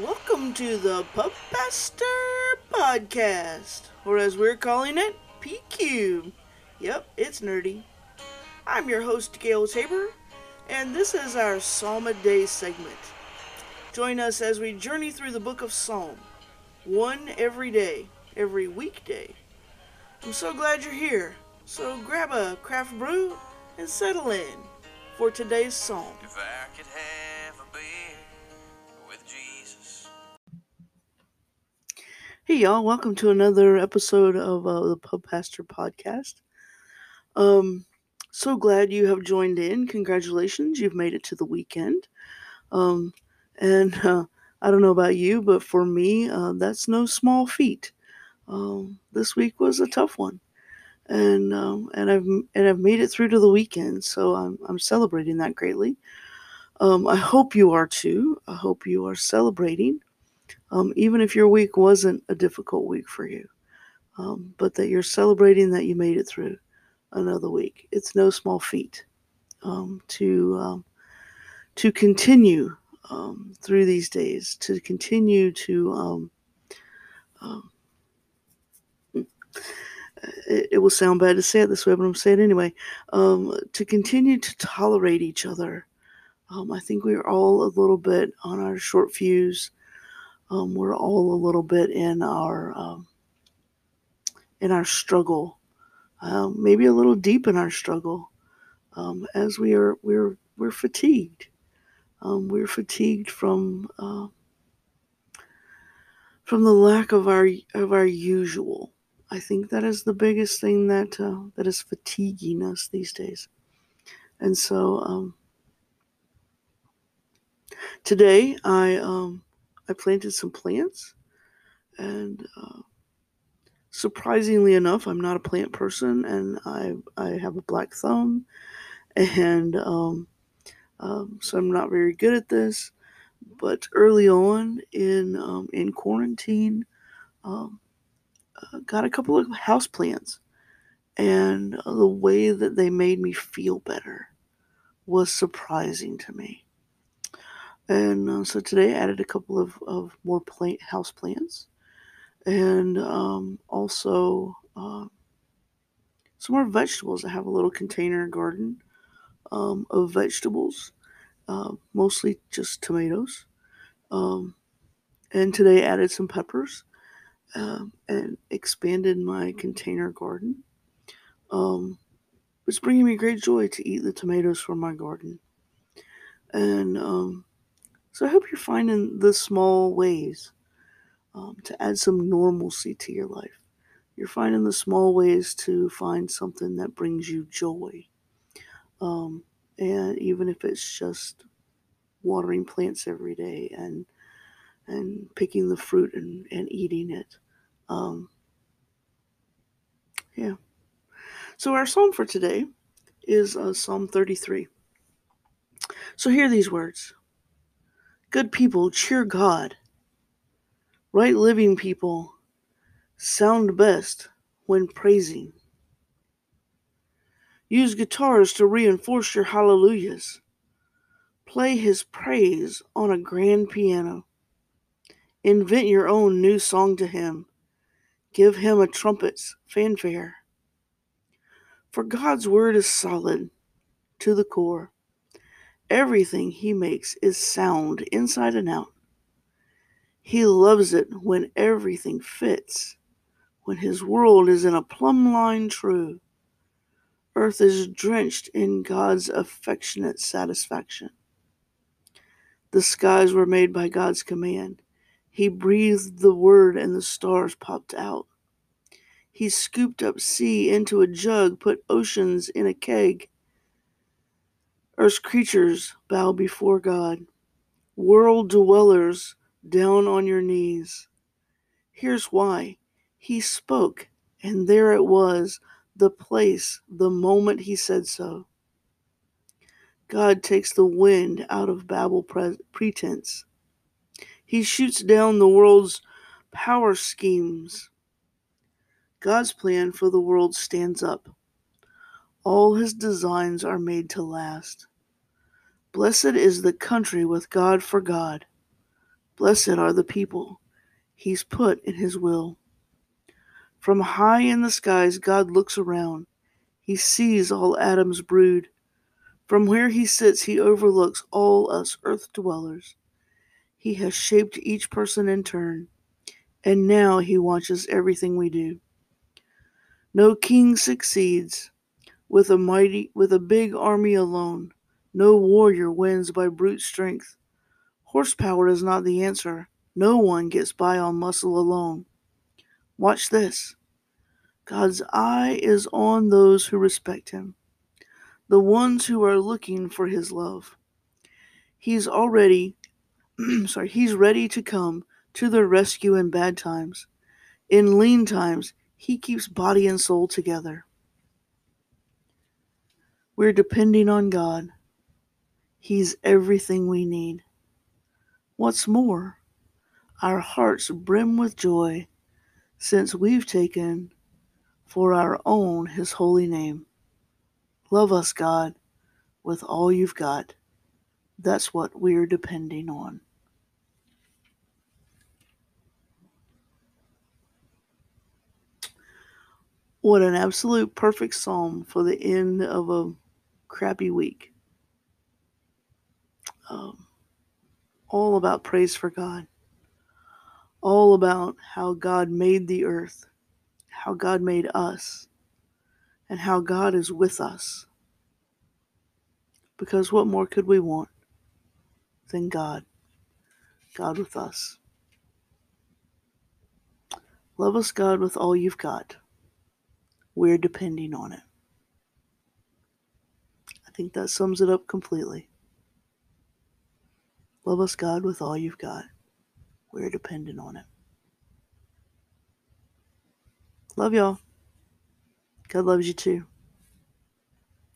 Welcome to the Pub Pastor Podcast, or as we're calling it, PQ. Yep, it's nerdy. I'm your host, Gail Tabor, and this is our Psalm a Day segment. Join us as we journey through the book of Psalm, one every day, every weekday. I'm so glad you're here, so grab a craft brew and settle in for today's psalm. Hey y'all, welcome to another episode of uh, the Pub Pastor Podcast. Um, so glad you have joined in. Congratulations, you've made it to the weekend. Um, and uh, I don't know about you, but for me, uh, that's no small feat. Um, this week was a tough one, and um, and I've and I've made it through to the weekend, so I'm I'm celebrating that greatly. Um, I hope you are too. I hope you are celebrating, um, even if your week wasn't a difficult week for you, um, but that you're celebrating that you made it through another week. It's no small feat um, to um, to continue um, through these days, to continue to. Um, it, it will sound bad to say it this way, but I'm saying it anyway. To continue to tolerate each other. I think we're all a little bit on our short fuse. Um, we're all a little bit in our um, in our struggle, um, maybe a little deep in our struggle, um, as we are we're we're fatigued. Um, we're fatigued from uh, from the lack of our of our usual. I think that is the biggest thing that uh, that is fatiguing us these days. And so um, today I um, I planted some plants, and uh, surprisingly enough, I'm not a plant person, and I I have a black thumb, and um, um, so I'm not very good at this. But early on in um, in quarantine, um, uh, got a couple of house plants, and the way that they made me feel better was surprising to me. And uh, so today I added a couple of, of more plant house plants, and um, also uh, some more vegetables. I have a little container garden um, of vegetables, uh, mostly just tomatoes. Um, and today I added some peppers um, and expanded my container garden. Um, it's bringing me great joy to eat the tomatoes from my garden. And um, so I hope you're finding the small ways um, to add some normalcy to your life. You're finding the small ways to find something that brings you joy. Um, and even if it's just watering plants every day and and picking the fruit and, and eating it. Um, yeah. So our psalm for today is uh, Psalm 33. So hear these words Good people, cheer God. Right living people sound best when praising. Use guitars to reinforce your hallelujahs. Play his praise on a grand piano. Invent your own new song to him. Give him a trumpet's fanfare. For God's word is solid to the core. Everything he makes is sound inside and out. He loves it when everything fits, when his world is in a plumb line true. Earth is drenched in God's affectionate satisfaction. The skies were made by God's command. He breathed the word and the stars popped out. He scooped up sea into a jug, put oceans in a keg. Earth's creatures bow before God. World dwellers, down on your knees. Here's why He spoke, and there it was, the place, the moment He said so. God takes the wind out of Babel pre- pretense. He shoots down the world's power schemes. God's plan for the world stands up. All his designs are made to last. Blessed is the country with God for God, Blessed are the people he's put in his will. From high in the skies, God looks around. He sees all Adam's brood. From where he sits, he overlooks all us earth dwellers. He has shaped each person in turn, and now he watches everything we do. No king succeeds with a mighty with a big army alone. No warrior wins by brute strength. Horsepower is not the answer. No one gets by on muscle alone. Watch this. God's eye is on those who respect him, the ones who are looking for his love. He's already sorry, he's ready to come to their rescue in bad times. In lean times, he keeps body and soul together. We're depending on God. He's everything we need. What's more, our hearts brim with joy since we've taken for our own his holy name. Love us, God, with all you've got. That's what we're depending on. What an absolute perfect psalm for the end of a crappy week. Um, all about praise for God, all about how God made the earth, how God made us, and how God is with us. Because what more could we want than God? God with us. Love us, God, with all you've got. We're depending on it. I think that sums it up completely. Love us, God, with all you've got. We're dependent on it. Love y'all. God loves you too.